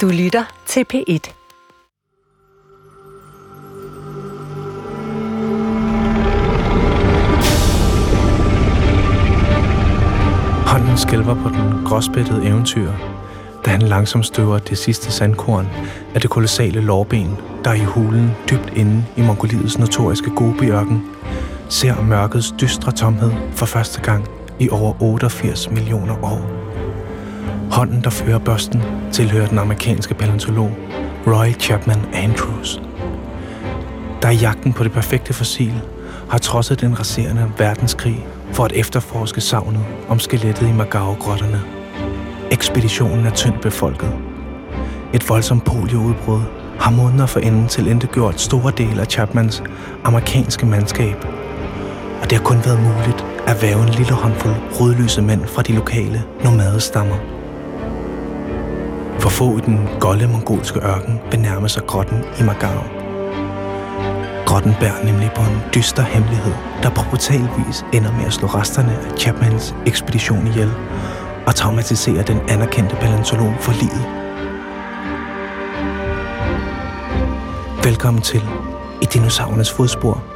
Du lytter til P1. Hånden skælver på den gråspættede eventyr, da han langsomt støver det sidste sandkorn af det kolossale lårben, der i hulen dybt inde i Mongoliets notoriske gobiørken ser mørkets dystre tomhed for første gang i over 88 millioner år. Hånden, der fører børsten, tilhører den amerikanske paleontolog Roy Chapman Andrews. Der i jagten på det perfekte fossil har trodset den raserende verdenskrig for at efterforske savnet om skelettet i Magao-grotterne. Ekspeditionen er tyndt befolket. Et voldsomt polioudbrud har måneder for enden til gjort store dele af Chapmans amerikanske mandskab. Og det har kun været muligt at væve en lille håndfuld rødlyse mænd fra de lokale nomadestammer. For få i den golde mongolske ørken benærmer sig grotten i Magao. Grotten bærer nemlig på en dyster hemmelighed, der på brutal vis ender med at slå resterne af Chapmans ekspedition ihjel og traumatisere den anerkendte paleontolog for livet. Velkommen til I dinosaurernes fodspor.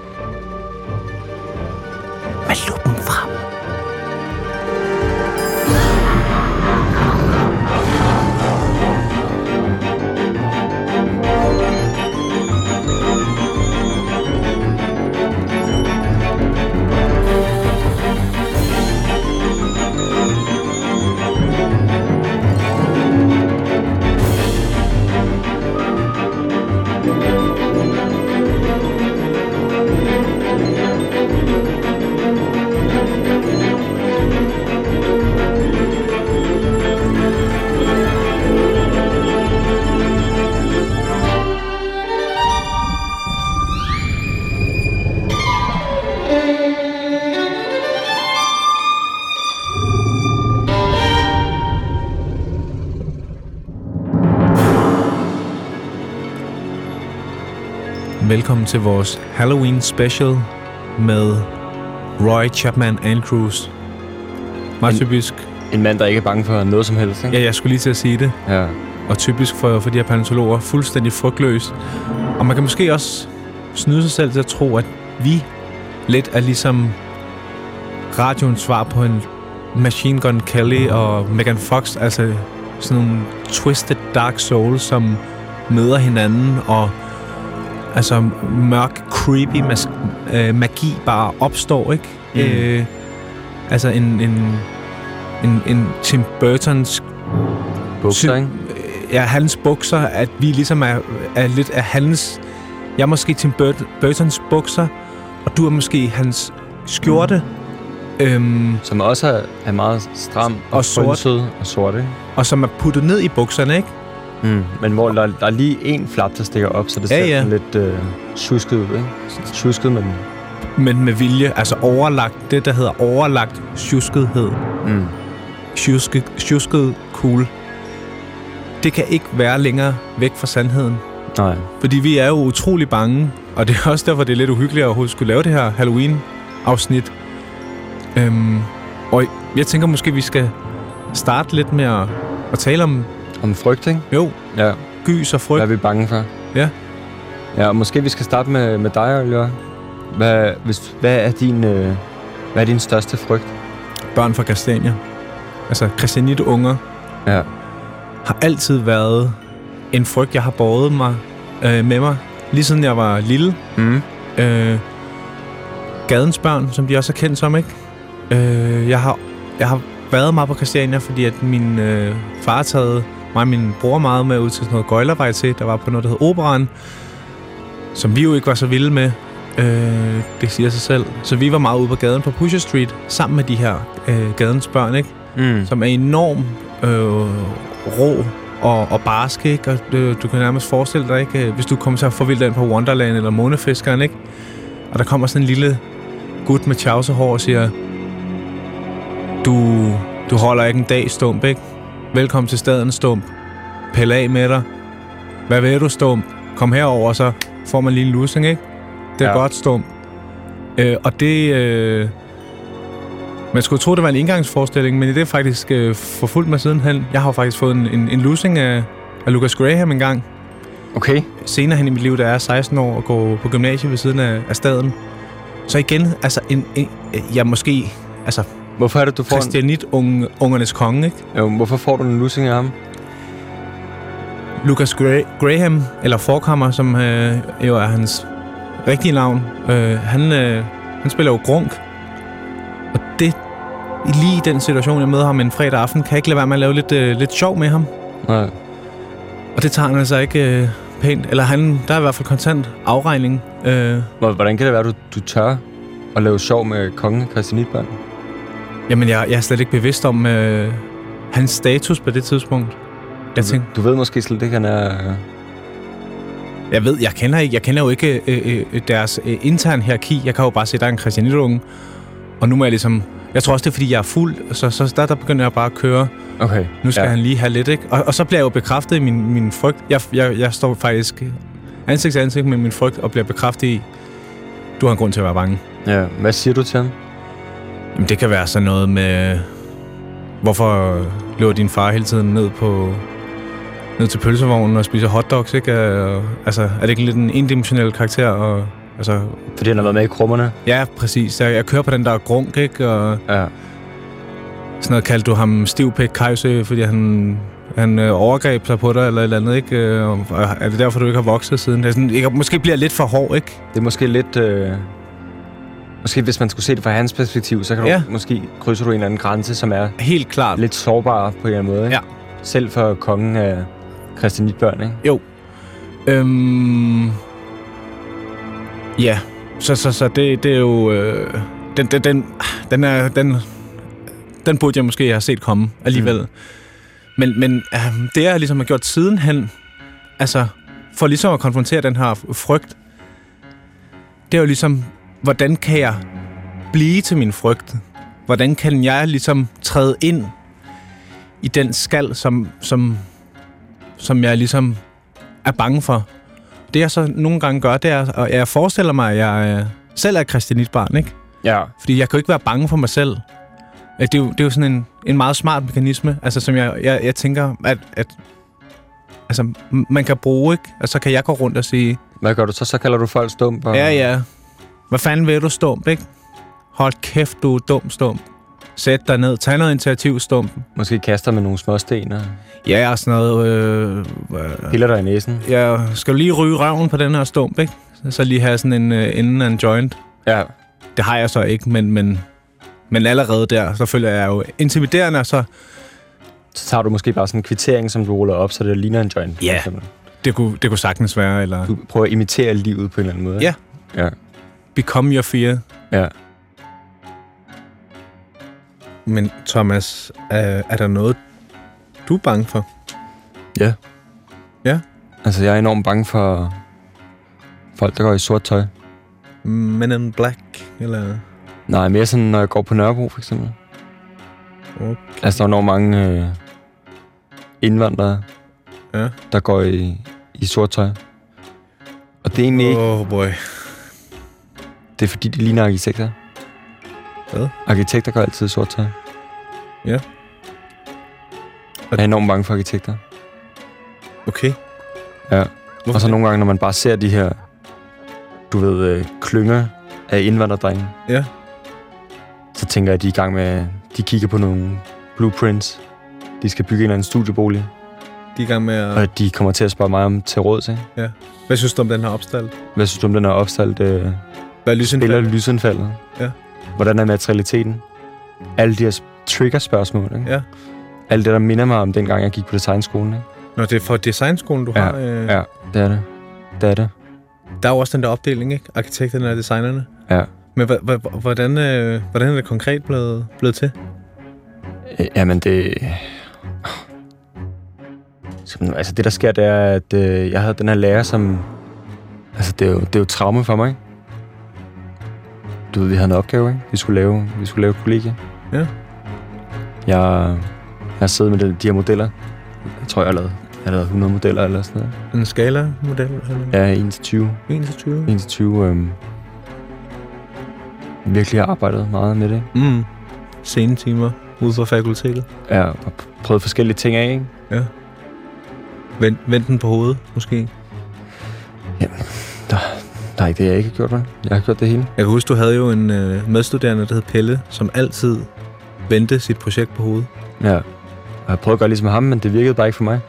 Velkommen til vores Halloween special med Roy Chapman Andrews. Meget en, typisk. En mand, der ikke er bange for noget som helst, ikke? Ja, jeg skulle lige til at sige det. Ja. Og typisk for, for de her paleontologer, fuldstændig frygtløs. Og man kan måske også snyde sig selv til at tro, at vi lidt er ligesom radioens svar på en Machine Gun Kelly og Megan Fox, altså sådan nogle twisted dark souls, som møder hinanden og altså mørk, creepy mas- øh, magi bare opstår, ikke? Mm. Øh, altså en, en, en, en Tim Burtons... Bukser, ikke? Ja, hans bukser, at vi ligesom er, er lidt af hans... Jeg er måske Tim Burt- Burtons bukser, og du er måske hans skjorte. Mm. Øhm, som også er, er meget stram og, og sort. og sort, ikke? Og som er puttet ned i bukserne, ikke? Mm, men hvor der, der er lige en flap, der stikker op, så det ser ja. lidt øh, tjusket ud, ikke? Tjusket, men... Men med vilje, altså overlagt, det der hedder overlagt tjuskethed. Mm. Tjusket, tjusket cool. Det kan ikke være længere væk fra sandheden. Nej. Fordi vi er jo utrolig bange, og det er også derfor, det er lidt uhyggeligt at overhovedet skulle lave det her Halloween-afsnit. Øhm, og jeg tænker måske, vi skal starte lidt med at, at tale om om frygt, ikke? Jo. Ja. Gys og frygt. Hvad er vi bange for? Ja. Ja, og måske vi skal starte med, med dig, Oliver. Hvad, hvis, hvad, er din, øh, hvad er din største frygt? Børn fra kastanier. Altså, unger Ja. Har altid været en frygt, jeg har båret mig øh, med mig, lige siden jeg var lille. Mm. Øh, gadens børn, som de også er kendt som, ikke? Øh, jeg har, jeg har været meget på Christiania, fordi at min øh, far taget mig og min bror meget med ud til sådan noget gøjlervej til, der var på noget, der hed Operan, som vi jo ikke var så vilde med. Øh, det siger sig selv. Så vi var meget ude på gaden på Pusher Street, sammen med de her øh, gadens børn, ikke? Mm. Som er enormt øh, rå og, og barske, ikke? Og øh, du kan nærmest forestille dig, ikke? Hvis du kommer til at forvilde ind på Wonderland eller Månefiskeren, ikke? Og der kommer sådan en lille gut med tjavsehår og siger, du, du holder ikke en dag stump, ikke? Velkommen til staden, Stump. Pæl af med dig. Hvad vil du, Stump? Kom herover, så får man lige en lussing, ikke? Det er ja. godt, Stump. Øh, og det... Øh, man skulle tro, det var en indgangsforestilling, men det er faktisk øh, forfulgt mig sidenhen. Jeg har faktisk fået en, en, en lussing af, af Lucas Graham engang. Okay. Senere hen i mit liv, jeg er 16 år og går på gymnasiet ved siden af, af staden. Så igen, altså, en, en, jeg måske, altså, Hvorfor er det, du får en, Christianit, unge, ungernes konge, ikke? jo, hvorfor får du en lussing af ham? Lucas Gra- Graham, eller Forkammer, som øh, jo er hans rigtige navn, øh, han, øh, han spiller jo grunk. Og det, lige i den situation, jeg møder ham en fredag aften, kan jeg ikke lade være med at lave lidt, øh, lidt sjov med ham. Nej. Og det tager han altså ikke øh, pænt. Eller han, der er i hvert fald kontant afregning. Øh, Hvor- Hvordan kan det være, du, du tør at lave sjov med kongen Christianitbørn? Jamen, jeg, jeg er slet ikke bevidst om øh, hans status på det tidspunkt. Jeg tænker, Du ved måske slet ikke, han er... Jeg ved, jeg kender, ikke, jeg kender jo ikke øh, øh, deres øh, interne hierarki. Jeg kan jo bare se, der er en Christianitunge. Og nu må jeg ligesom... Jeg tror også, det er, fordi jeg er fuld. Så, så der, der begynder jeg bare at køre. Okay. Nu skal ja. han lige have lidt, ikke? Og, og så bliver jeg jo bekræftet i min, min frygt. Jeg, jeg, jeg står faktisk ansigt til ansigt med min frygt og bliver bekræftet i, du har en grund til at være bange. Ja. Hvad siger du til ham? Jamen, det kan være sådan noget med... Hvorfor løber din far hele tiden ned på ned til pølsevognen og spiser hotdogs, ikke? Og, altså, er det ikke lidt en endimensionel karakter? Og, altså, Fordi han har været med i krummerne. ja, præcis. Jeg, jeg kører på den der grunk, ikke? Og Ja. sådan noget kaldte du ham stivpæk Kajsø, fordi han, han øh, overgreb sig på dig eller et eller andet, ikke? Øh, Og er det derfor, du ikke har vokset siden? Det er sådan, jeg måske bliver lidt for hård, ikke? Det er måske lidt... Øh... Måske hvis man skulle se det fra hans perspektiv, så kan du Ja. måske krydser du en eller anden grænse, som er Helt klart. lidt sårbar på en eller anden måde. Ikke? Ja. Selv for kongen af Christianitbørn, ikke? Øhm, ja, så, så, så det, det er jo... Øh, den, den, den, den, er, den, den burde jeg måske have set komme alligevel. Mm. Men, men øh, det, jeg ligesom har gjort sidenhen, altså for ligesom at konfrontere den her frygt, det er jo ligesom, hvordan kan jeg blive til min frygt? Hvordan kan jeg ligesom træde ind i den skal, som, som, som jeg ligesom er bange for. Det jeg så nogle gange gør, det er, at jeg forestiller mig, at jeg øh, selv er Christianit barn, ikke? Ja. Fordi jeg kan jo ikke være bange for mig selv. Øh, Det er jo, det er jo sådan en, en meget smart mekanisme, altså som jeg, jeg, jeg tænker, at, at altså, man kan bruge, ikke? Og så kan jeg gå rundt og sige, Hvad gør du så? Så kalder du folk stump? Og... ja, ja, hvad fanden vil du, stump, ikke? Hold kæft, du er dum, stump. Sæt dig ned, tag noget initiativ, stump. Måske kaster med nogle småsten og Ja, og sådan noget, øh, øh, piller dig i næsen. Ja, skal du lige ryge røven på den her stump, ikke? Så lige have sådan en enden af en joint. Ja. Det har jeg så ikke, men, men, men allerede der, så føler jeg jo intimiderende, så Så tager du måske bare sådan en kvittering, som du ruller op, så det ligner en joint. Ja. det kunne, det kunne sagtens være, eller Du prøver at imitere livet på en eller anden måde. Ja. Ja. Become your fear. Ja. Men Thomas, er, er der noget, du er bange for? Ja. Ja? Altså, jeg er enormt bange for folk, der går i sort tøj. Men in Black, eller... Nej, mere sådan, når jeg går på Nørrebro, for eksempel. Okay. Altså, der er enormt mange øh, indvandrere, Ja. der går i, i sort tøj. Og det er egentlig ikke, Oh boy. Det er fordi, de ligner arkitekter. Hvad? Arkitekter går altid i sort tøj. Ja. Jeg er enormt bange for arkitekter. Okay. Ja. Hvorfor Og så nogle gange, når man bare ser de her, du ved, øh, klynger af indvandrerdrenge, Ja. så tænker jeg, at de er i gang med, de kigger på nogle blueprints. De skal bygge en eller anden studiebolig, De er i gang med at... og de kommer til at spørge mig om til råd til. Hvad synes du om den her opstald? Hvad synes du om den her opstalt? Øh, Hvad er lysen spiller lysindfaldet? Ja. Hvordan er materialiteten? Alle de her trigger-spørgsmål, ikke? Ja. Alt det, der minder mig om dengang, jeg gik på designskolen, ikke? Nå, det er for designskolen, du Ja, har. Øh, Ja, det er det. Det er det. Der er jo også den der opdeling, ikke? Arkitekterne og designerne. Ja. Men hvordan, øh, hvordan er det konkret blevet, blevet til? Øh, Jamen, det... Altså, det der sker, det er, at øh, jeg havde den her lærer, som... Altså, det er jo, det er jo traume for mig, ikke? Du ved, vi havde en opgave, ikke? Vi skulle lave, vi skulle lave et kollegie. Ja. Jeg, jeg har siddet med de, de her modeller. Jeg tror, jeg har lavet, jeg har lavet 100 modeller eller sådan noget. En skala-model? Eller? Ja, 1 til 20. 1 til 20? 1 til 20. Øhm, virkelig har arbejdet meget med det. Mm. Senetimer ude fra fakultetet. Jeg har prøvet forskellige ting af, ikke? Ja. Vend, vend den på hovedet, måske. Der er ikke det, jeg ikke har gjort, vel? Jeg har gjort det hele. Jeg kan huske, du havde jo en øh, medstuderende, der hed Pelle, som altid vendte sit projekt på hovedet. Ja. Og jeg prøvede at gøre ligesom ham, men det virkede bare ikke for mig.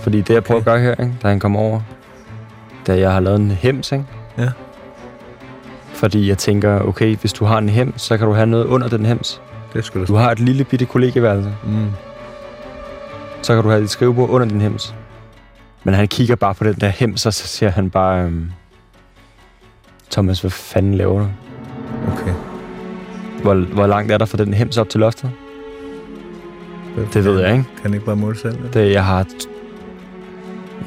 Fordi det, jeg prøver at gøre her, ikke, da han kom over, da jeg har lavet en hems, ikke? Ja. Fordi jeg tænker, okay, hvis du har en hems, så kan du have noget under den hems. Det skulle Du har et lille bitte kollegeværelse, Mm. så kan du have dit skrivebord under din hems. Men han kigger bare på den der hems, og så siger han bare, øhm, Thomas, hvad fanden laver du? Okay. Hvor, hvor langt er der fra den hems op til loftet? Det ved jeg ikke. Kan ikke bare måle selv? eller? Det, jeg har...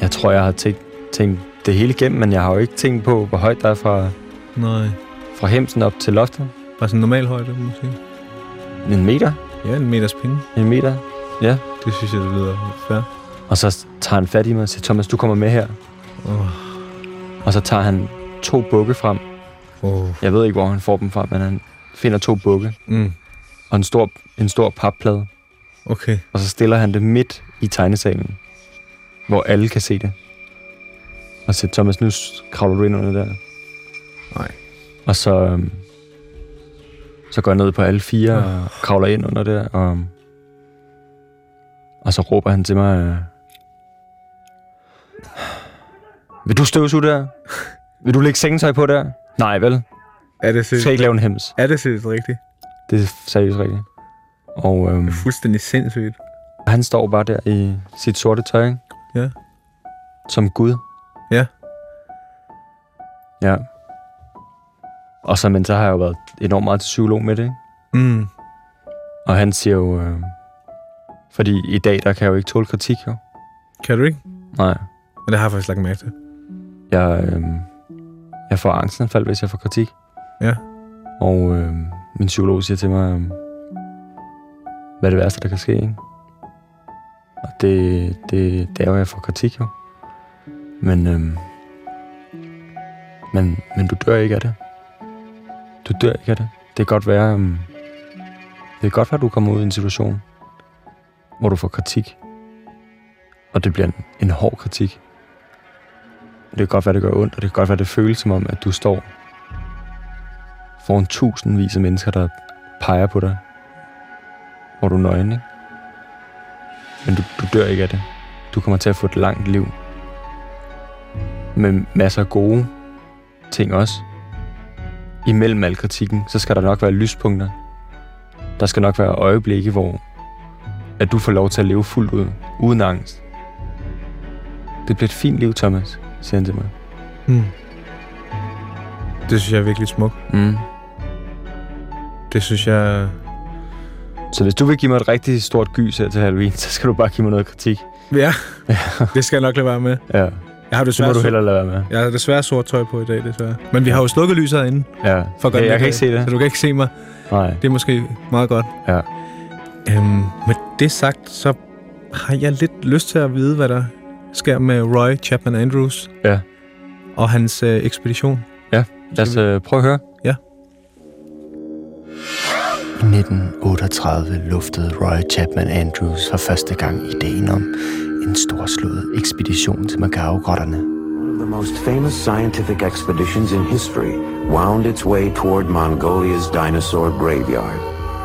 Jeg tror, jeg har tænkt, tænkt det hele igennem, men jeg har jo ikke tænkt på, hvor højt der er fra, Nej. fra hemsen op til loftet. Bare sådan en normal højde, måske. En meter? Ja, en meters pinde. En meter? Ja. Det synes jeg, det lyder fair. Og så tager han fat i mig og siger, Thomas, du kommer med her. Oh. Og så tager han to bukke frem. Oh. Jeg ved ikke, hvor han får dem fra, men han finder to bukke Mm. og en stor, en stor papplade. Okay. Og så stiller han det midt i tegnesalen, hvor alle kan se det. Og siger, Thomas, nu kravler du ind under der. Nej. Og så, øhm, så går jeg ned på alle fire Øh. og kravler ind under der. Og, og så råber han til mig, øh, vil du støvsuge der? Vil du lægge sengetøj på der? Nej, vel? Er det Du seriøst, skal ikke lave en hems. er det seriøst rigtigt? Det er seriøst rigtigt. Og øhm, Det er fuldstændig sindssygt. han står bare der i sit sorte tøj, ikke? Ja. Som Gud. Ja. Ja. Og så, men så har jeg jo været enormt meget til psykolog med det, ikke? Mm. Og han siger jo... Øh, fordi i dag, der kan jeg jo ikke tåle kritik, jo. Kan du ikke? Nej. Men det har jeg faktisk lagt mærke til. Jeg, øh, jeg får angstanfald, hvis jeg får kritik. Ja. Og øh, min psykolog siger til mig, øh, hvad er det værste, der kan ske, ikke? Og det, det, det er jo, at jeg får kritik, jo. Men, øh, men, men du dør ikke af det. Du dør ikke af det. Det kan godt være, øh, det kan godt være, at du kommer ud i en situation, hvor du får kritik. Og det bliver en, en hård kritik. Det kan godt være, det gør ondt, og det kan godt være, det føles som om, at du står foran tusindvis af mennesker, der peger på dig, hvor du er nøgen, ikke? Men du, du dør ikke af det. Du kommer til at få et langt liv. Med masser af gode ting også. Imellem al kritikken, så skal der nok være lyspunkter. Der skal nok være øjeblikke, hvor at du får lov til at leve fuldt ud, uden angst. Det bliver et fint liv, Thomas, siger han til mig. Mm. Det synes jeg er virkelig smukt. Mm. Det synes jeg... Så hvis du vil give mig et rigtig stort gys her til Halloween, så skal du bare give mig noget kritik. Ja, det skal jeg nok lade være med. Ja, Jeg har desværre, må du hellere lade være med. jeg har desværre sort tøj på i dag, desværre. Men vi har jo slukket lyset herinde. Ja, For ja jeg kan ikke se det. Så du kan ikke se mig. Nej. Det er måske meget godt. Ja. Øhm, med det sagt, så har jeg lidt lyst til at vide, hvad der sker med Roy Chapman Andrews. Ja. Og hans øh, ekspedition. Lad os øh, prøve at høre. Ja. I 1938 luftede Roy Chapman Andrews for første gang ideen om en storslået ekspedition til Macau-grotterne. One of the most famous scientific expeditions in history wound its way toward Mongolia's dinosaur graveyard.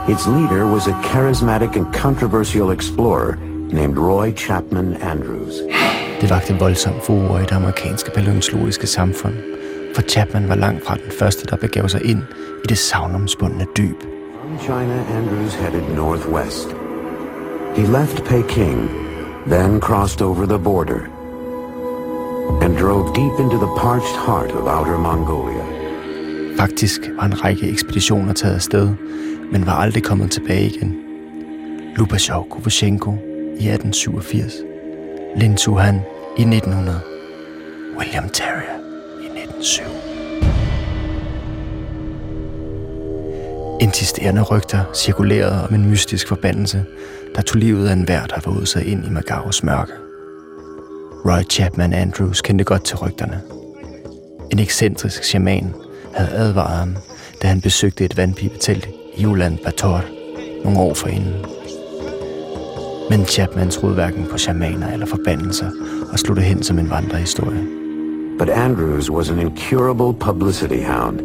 Its leader was a charismatic and controversial explorer named Roy Chapman Andrews. Det vagte voldsom furore i det amerikanske palæontologiske samfund, for Chapman var langt fra den første, der begav sig ind i det savnomspundne dyb. From China, Andrews headed northwest. He left Peking, then crossed over the border, and drove deep into the parched heart of outer Mongolia. Faktisk var en række ekspeditioner taget afsted, men var aldrig kommet tilbage igen. Lubashov Kovashenko i 1887, Lin Suhan i 1900, William Terrier i 1907. Insisterende rygter cirkulerede om en mystisk forbandelse, der tog livet af enhver, der vågede sig ind i Magaros mørke. Roy Chapman Andrews kendte godt til rygterne. En ekscentrisk shaman havde advaret ham, da han besøgte et vandpibetelt i Ulan Bator nogle år forinden. Men Chapman troede hverken på shamaner eller forbandelser og slog det hen som en vandrehistorie. But Andrews was an incurable publicity hound.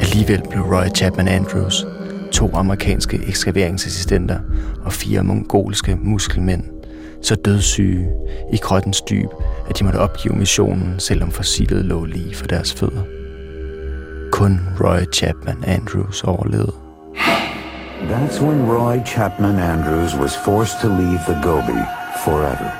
Alligevel blev Roy Chapman Andrews, to amerikanske ekskavationsassistenter og fire mongolske muskelmænd, så dødssyge i grottens dyb, at de måtte opgive missionen, selvom fossilet lå lige for deres fødder. Kun Roy Chapman Andrews overlevede. That's when Roy Chapman Andrews was forced to leave the Gobi forever.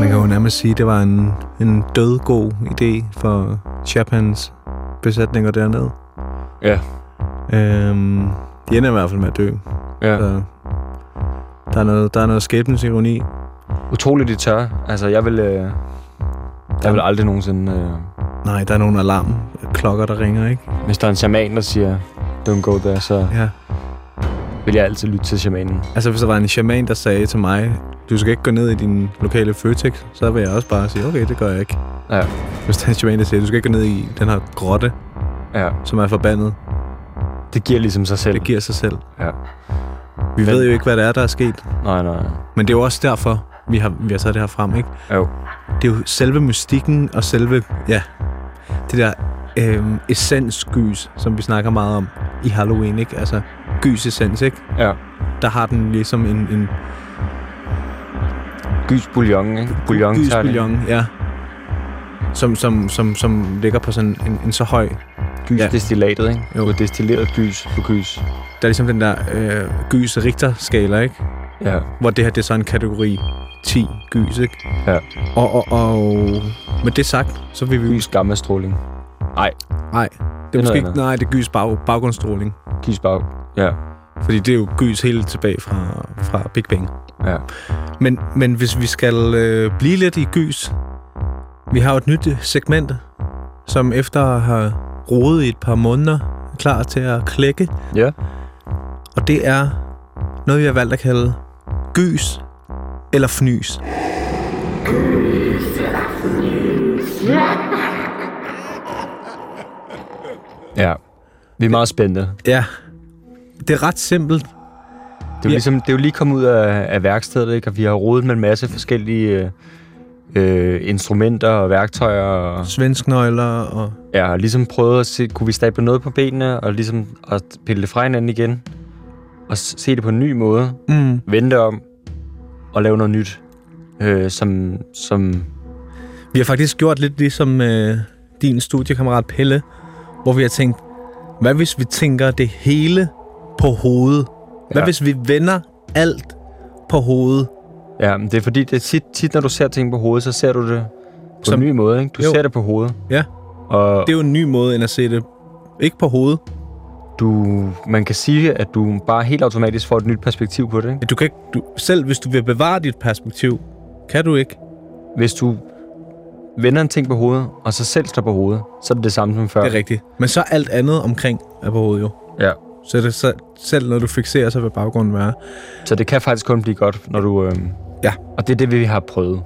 Man kan jo nærmest sige, at det var en, en dødgod idé for Chapmans besætninger dernede. Ja. Øhm, de ender i hvert fald med at dø. ja. Så der er noget, der er noget skæbnens ironi. Utroligt de tør. Altså, jeg vil... Øh, jeg vil aldrig nogensinde... Øh, Nej, der er nogle alarm klokker, der ringer, ikke? hvis der er en shaman, der siger, don't go there, så Ja. vil jeg altid lytte til shamanen. Altså, hvis der var en shaman, der sagde til mig, du skal ikke gå ned i din lokale Føtex, så vil jeg også bare sige, okay, det gør jeg ikke. Ja. Hvis der er en shaman, der siger, du skal ikke gå ned i den her grotte, Ja. som er forbandet, Det giver ligesom sig selv. det giver sig selv. Ja. Vi ved jo ikke, hvad det er, der er sket. Nej, nej. Men det er jo også derfor, vi har, vi har taget det her frem, ikke? Jo. Det er jo selve mystikken og selve, ja, det der øhm, essensgys, som vi snakker meget om i Halloween, ikke? Altså, gys essens, ikke? Ja. Der har den ligesom en, en Gys bouillon, ikke? Bouillon, gys bouillon, ja. Som, som, som, som ligger på sådan en, en så høj... Gys Ja. destillatet, ikke? Jo. Destilleret gys på gys. Der er ligesom den der øh, gys Richter-skala, ikke? Ja. Hvor det her, det er så en kategori 10 gys, ikke? Ja. Og, og, og med det sagt, så vil vi... Gys gammastråling. Nej, Nej, det er noget måske ikke... Nej, det er gys bag, baggrundsstråling. gys bag. Ja. Fordi det er jo gys helt tilbage fra, fra Big Bang. Ja. Men, men hvis vi skal øh, blive lidt i gys... Vi har jo et nyt øh, segment, som efter at have rodet i et par måneder, er klar til at klække. Ja. Og det er noget, vi har valgt at kalde gys eller fnys. Ja. Vi er meget spændte. Ja, det er ret simpelt. Det er, jo Ja. ligesom, det er jo lige kommet ud af, af værkstedet, ikke? og vi har rodet med en masse forskellige øh, øh, instrumenter og værktøjer. Og, Svensknøgler og... ja, og ligesom prøvet at se, kunne vi stable noget på benene, og ligesom at pille det fra hinanden igen, og se det på en ny måde, Mm. vende om, og lave noget nyt, øh, som, som Vi har faktisk gjort lidt ligesom øh, din studiekammerat Pelle, hvor vi har tænkt, hvad hvis vi tænker det hele på hovedet? Hvad Ja. hvis vi vender alt på hovedet? Ja, men det er fordi, det er tit, tit, når du ser ting på hovedet, så ser du det på Som- en ny måde, ikke? Du jo. ser det på hovedet. Ja. Og Det er jo en ny måde end at se det ikke på hovedet. Du, man kan sige, at du bare helt automatisk får et nyt perspektiv på det, ikke? Du kan ikke, du, selv hvis du vil bevare dit perspektiv, kan du ikke. Hvis du vender en ting på hovedet, og så selv står på hovedet, så er det det samme som før. Det er rigtigt. Men så alt andet omkring er på hovedet jo. Ja. Så det så, selv når du fixerer sig, hvad baggrunden være. Så det kan faktisk kun blive godt, når du... Øh... Ja. Og det er det, vi har prøvet.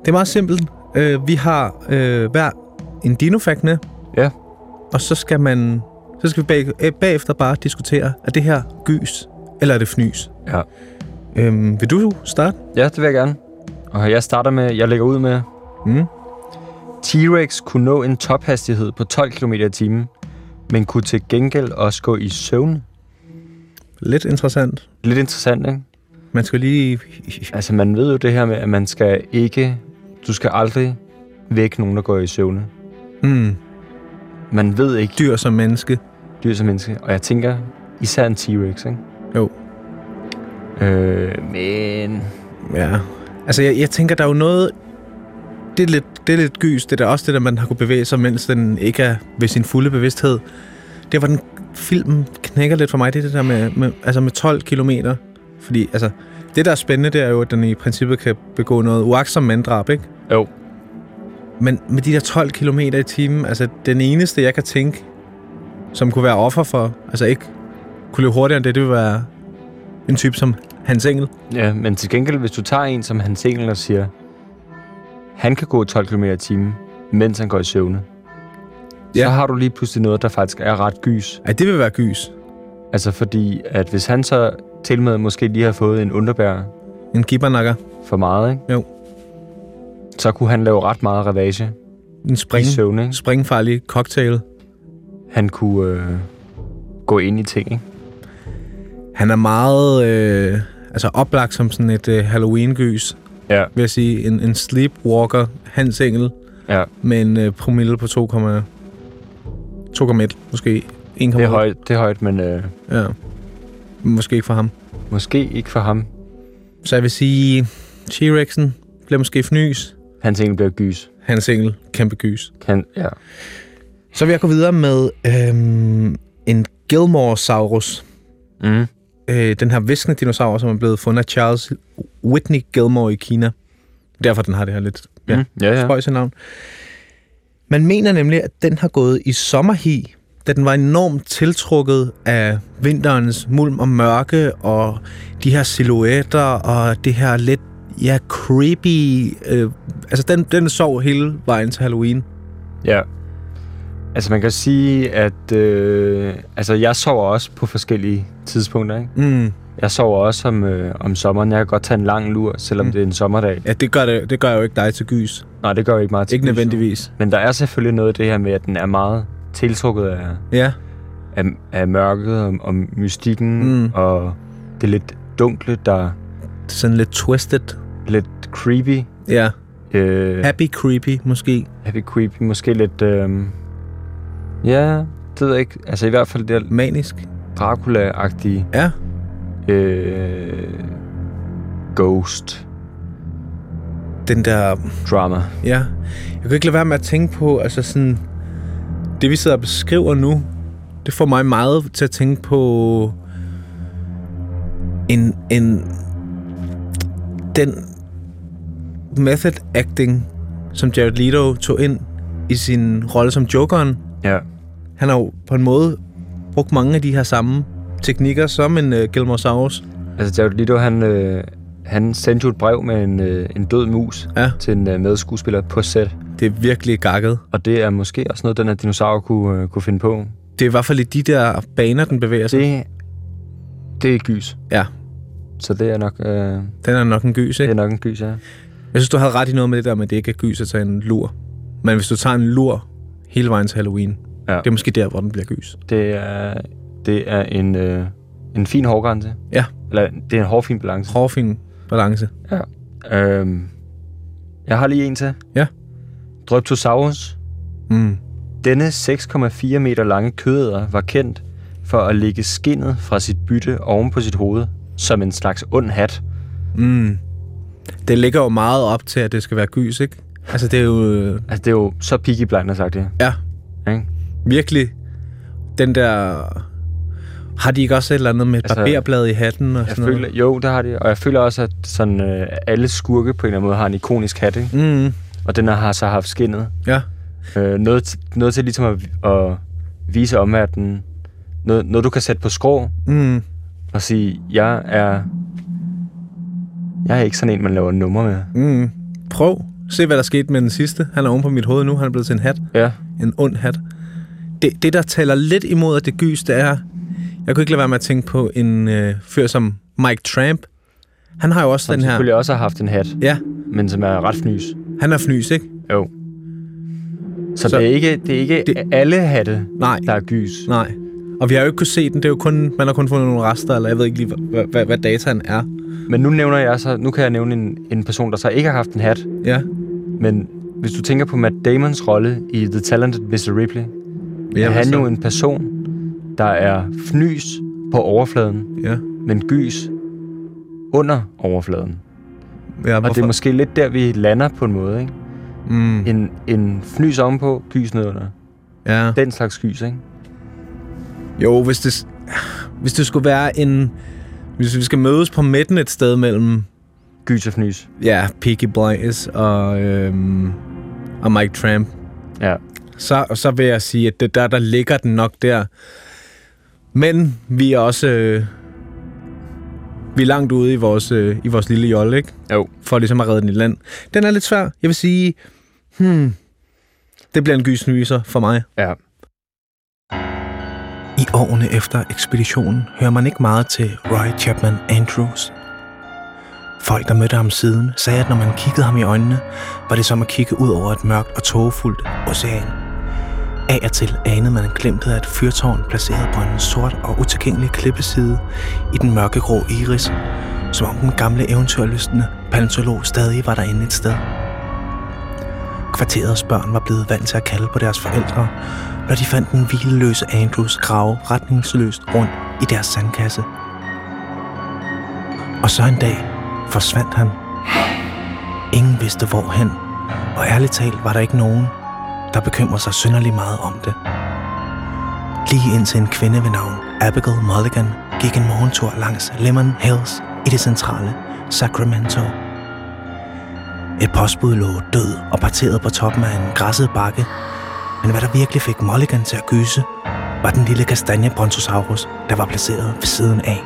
Det er meget simpelt. Øh, vi har øh, hver en dinofact med. Ja. Og så skal man så skal vi bag, øh, bagefter bare diskutere, er det her gys, eller er det fnys? Ja. Øhm, vil du starte? Ja, det vil jeg gerne. Og jeg starter med, jeg lægger ud med, Mm. T-Rex kunne nå en tophastighed på 12 km i timen, men kunne til gengæld også gå i søvn. Lidt interessant. Lidt interessant, ikke? Man skal lige... Altså, man ved jo det her med, at man skal ikke... Du skal aldrig vække nogen, der går i søvne. Mm, Man ved ikke dyr som menneske. Dyr som menneske. Og jeg tænker, især en T-Rex, ikke? Jo. Øh, men... Ja. Altså, jeg, jeg tænker, der er jo noget... Det er, lidt, det er lidt gys. Det er også det, der man har kunne bevæge sig, mens den ikke er ved sin fulde bevidsthed. Det var den filmen knækker lidt for mig, det er det der med, med, altså med 12 kilometer. Fordi, altså, det der er spændende, det er jo, at den i princippet kan begå noget uagtsom manddrab, ikke? Jo. Men med de der 12 km i timen, altså den eneste, jeg kan tænke, som kunne være offer for, altså ikke kunne løbe hurtigere end det, det ville være en type som Hans Engel. Ja, men til gengæld, hvis du tager en som Hans Engel og siger, han kan gå 12 km i timen, mens han går i søvne, Ja. ja. så har du lige pludselig noget, der faktisk er ret gys. Ej, det vil være gys. Altså fordi, at hvis han så til med måske lige har fået en underbær En gibbernakker. for meget, ikke? Jo. så kunne han lave ret meget ravage En spring, søvn. Ikke? springfarlig cocktail. Han kunne øh, gå ind i ting. Ikke? Han er meget øh, altså oplagt som sådan et øh, Halloween-gys, Ja. vil jeg sige. En, en sleepwalker, Hans Engel, ja. med en øh, promille på 2,1 måske 1,8. Det er højt, det er højt men øh, Ja. Måske ikke for ham. måske ikke for ham. Så jeg vil sige, T-Rexen bliver måske fnys. Hans engel bliver gys. Hans Engel, kæmpe gys. Kan, ja. Så vil jeg gå videre med øhm, en Gilmore-saurus. Mm. Øh, den her viskende dinosaur, som er blevet fundet af Charles Whitney Gilmore i Kina. Derfor den har det her lidt ja, Mm. Ja, ja. navn. Man mener nemlig, at den har gået i sommerhi, da den var enormt tiltrukket af vinterens mulm og mørke, og de her silhuetter, og det her lidt, ja, creepy... Øh, altså, den, den sov hele vejen til Halloween. Ja. Altså man kan sige, at øh, altså, jeg sover også på forskellige tidspunkter. Ikke? Mm. Jeg sover også om, øh, om sommeren. Jeg kan godt tage en lang lur, selvom Mm. det er en sommerdag. Ja, det gør, det, det gør jo ikke dig til gys. Nej, det gør jo ikke meget til Ikke gys, nødvendigvis. Men der er selvfølgelig noget af det her med, at den er meget tiltrukket af, Ja. af, af mørket og, og mystikken, Mm. og det er lidt dunkle, der Sådan lidt twisted. lidt creepy. Ja. Øh, Happy creepy, måske. happy creepy, måske lidt... Øh, ja, det ved jeg ikke. Altså i hvert fald det er Manisk. Dracula-agtige Ja. øh, ghost Den der drama. Ja. Jeg kan ikke lade være med at tænke på, altså sådan... Det, vi sidder og beskriver nu, det får mig meget til at tænke på en, en den method acting, som Jared Leto tog ind i sin rolle som Jokeren. Ja. Han har jo på en måde brugt mange af de her samme teknikker som en uh, Gilmore Saurus. Altså Jared Leto, han, øh, han sendte jo et brev med en, øh, en død mus Ja. til en øh, medskuespiller på set. Det er virkelig gakket. Og det er måske også noget, den her dinosaur kunne, øh, kunne finde på. Det er i hvert fald i de der baner, den bevæger sig. Det, det er gys. Ja. Så det er nok, øh, Den er nok en gys, det ikke? er nok en gys, ja. Jeg synes, du havde ret i noget med det der med, at det ikke er gys at tage en lur. Men hvis du tager en lur hele vejen til Halloween, Ja. det er måske der, hvor den bliver gys. Det er, det er en, øh, en fin hårgrænse. Ja. Eller det er en hårfin balance. Hårfin balance. Øhm, jeg har lige en til. Ja. Dryptosaurus. Mm. Denne 6,4 meter lange kødæder var kendt for at lægge skinnet fra sit bytte oven på sit hoved, som en slags ond hat. Mm. Det ligger jo meget op til, at det skal være gys, ikke? Altså, det er jo øh, Altså, det er jo så Peaky Blinders sagt det. Ja. Ikke? Virkelig den der... Har de ikke også et eller andet med et Altså, barberblad i hatten og Jeg sådan føler, jo, det har de. Og jeg føler også, at sådan, øh, alle skurke på en eller anden måde har en ikonisk hat, ikke? noget? Mm. Og den har så haft skinnet. Ja. Øh, noget, noget til ligesom at, at vise omverdenen. Noget, noget, du kan sætte på skrå Mm. og sige, jeg er... Jeg er ikke sådan en, man laver nummer med. Mm. Prøv. Se, hvad der skete med den sidste. Han er oven på mit hoved nu. Han er blevet til en hat. Ja. En ond hat. Det, det, der taler lidt imod, at det gys, det er... Jeg kunne ikke lade være med at tænke på en øh, fyr som Mike Tramp. Han har jo også Som den her... selvfølgelig også har haft en hat, Ja, men som er ret fnys. han er fnys, ikke? Jo. Så, Så- det er ikke, det er ikke det, alle hatte, Nej, der er gys. nej. Og vi har jo ikke kunnet se den. Det er jo kun, man har kun fundet nogle rester, eller jeg ved ikke lige, hvad, hvad, hvad dataen er. Men nu nævner jeg så, nu kan jeg nævne en, en person, der så ikke har haft en hat. Ja, Men hvis du tænker på Matt Damons rolle i The Talented Mr. Ripley, ja er han så? jo en person, der er fnys på overfladen, Ja, men gys under overfladen. ja Og det hvorfor? er måske lidt der, vi lander på en måde, ikke? Mm, En, en fnys ovenpå, gys nedunder. ja. Den slags gys, ikke? Jo, hvis det, hvis det skulle være en... Hvis vi skal mødes på midten et sted mellem Gys og fnys. ja, Peaky Blinders og, øhm, og Mike Tramp, Ja. Så, så vil jeg sige, at det der, der ligger den nok der. Men vi er også... Øh, vi er langt ude i vores, øh, i vores lille jolle, ikke? Jo. for ligesom at redde den i land. Den er lidt svær. Jeg vil sige, hmm, det bliver en gysnyser for mig. Ja. I årene efter ekspeditionen hører man ikke meget til Roy Chapman Andrews. Folk, der mødte ham siden, sagde, at når man kiggede ham i øjnene, var det som at kigge ud over et mørkt og tågefuldt ocean. Af og til anede man glemtet af et fyrtårn placeret på en sort og utilgængelig klippeside i den mørkegrå iris, som om den gamle eventyrlystende paleontolog stadig var derinde et sted. Kvarterets børn var blevet vant til at kalde på deres forældre, når de fandt den hvileløse Andrews grave retningsløst rundt i deres sandkasse. Og så en dag forsvandt han. Ingen vidste hvorhen, og ærligt talt var der ikke nogen, der bekymrer sig synderlig meget om det. Lige indtil en kvinde ved navn Abigail Mulligan gik en morgentur langs Lemon Hills i det centrale Sacramento. Et postbud lå død og parteret på toppen af en græsset bakke, men hvad der virkelig fik Mulligan til at gyse, var den lille kastanje brontosaurus, der var placeret ved siden af.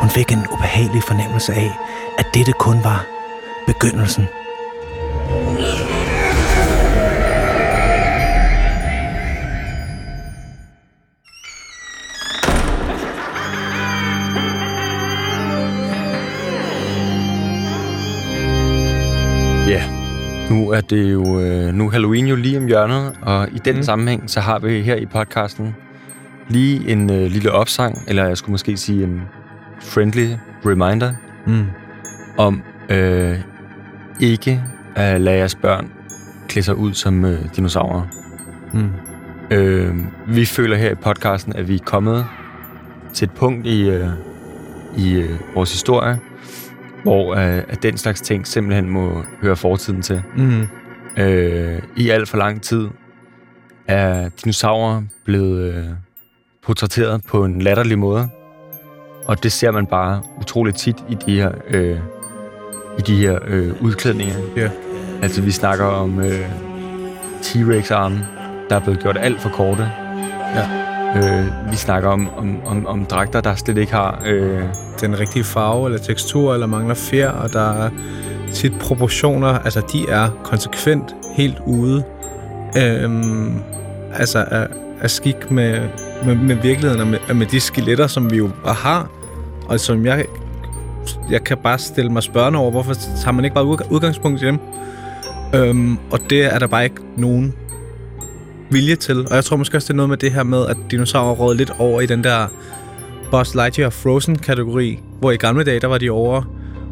Hun fik en ubehagelig fornemmelse af, at dette kun var begyndelsen. Yeah. Nu er det jo øh, nu Halloween jo lige om hjørnet, og i den mm. sammenhæng, så har vi her i podcasten lige en øh, lille opsang, eller jeg skulle måske sige en friendly reminder, Mm. om øh, ikke at lade jeres børn klæde sig ud som øh, dinosaurer. Mm. Øh, vi føler her i podcasten, at vi er kommet til et punkt i, øh, i øh, vores historie, hvor øh, at den slags ting simpelthen må høre fortiden til. Mm. Øh, I alt for lang tid er dinosaurer blevet øh, portrætteret på en latterlig måde. Og det ser man bare utroligt tit i de her, øh, i de her øh, udklædninger. Ja. Altså, vi snakker om øh, T-Rex-arme, der er blevet gjort alt for korte. Ja. Øh, vi snakker om, om, om, om dragter, der slet ikke har... Øh, Den rigtige farve eller tekstur, eller mangler fjer, og der er tit proportioner, altså de er konsekvent helt ude Øh, altså af, af skik med, med, med virkeligheden og med, med de skeletter, som vi jo har, og som jeg, jeg kan bare stille mig spørgende over, hvorfor tager man ikke bare udgangspunkt i dem? Øhm, og det er der bare ikke nogen vilje til. Og jeg tror måske også, det er noget med det her med, at dinosaurer råd lidt over i den der Buzz Lightyear Frozen-kategori, hvor i gamle dage, der var de over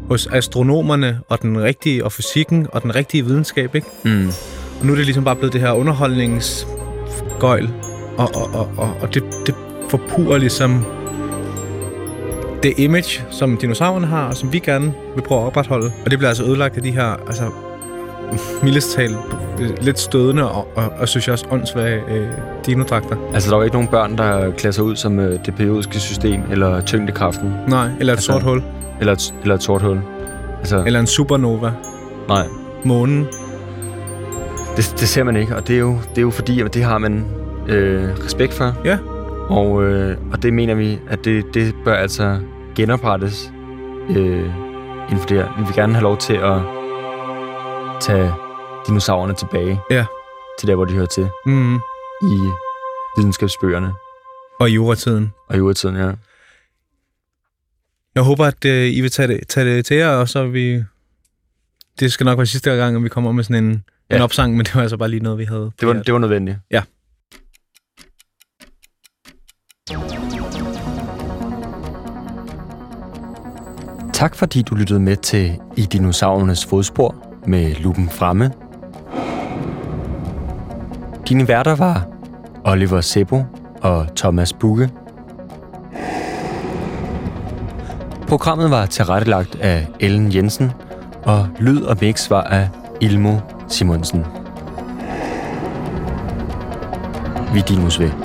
hos astronomerne og den rigtige, og fysikken og den rigtige videnskab, ikke? mm, Og nu er det ligesom bare blevet det her underholdningsgøjl, og, og, og, og, og det, det forpurer ligesom det image, som dinosaurerne har, og som vi gerne vil prøve at opretholde. Og det bliver altså ødelagt af de her, altså, mildest talt, lidt stødende og, og, og synes jeg også åndssvage øh, dinodragter. altså, der er jo ikke nogen børn, der klæder sig ud som øh, det periodiske system, eller tyngdekraften, Nej, eller et Altså- sort hul. eller et, eller et sort hul. Altså, Eller en supernova. nej. Månen. Det, det ser man ikke, og det er jo, det er jo fordi, at det har man øh, respekt for. Ja. Og, øh, og det mener vi, at det, det bør altså genoprettes øh, inden for det her. Vi vil gerne have lov til at tage dinosaurerne tilbage. Ja. Til der, hvor de hører til. Mm. I videnskabsbøgerne Og i juratiden. og i urtiden, ja. Jeg håber, at øh, I vil tage det, tage det til jer, og så vi... Det skal nok være sidste gang, at vi kommer med sådan en. Ja. en opsang, men det var altså bare lige noget, vi havde. Det var, det var nødvendigt. Ja. Tak fordi du lyttede med til I dinosaurernes fodspor med lupen fremme. Dine værter var Oliver Sebo og Thomas Bugge. Programmet var tilrettelagt af Ellen Jensen, og lyd og mix var af Ilmo Simonsen. Vi dinos ved.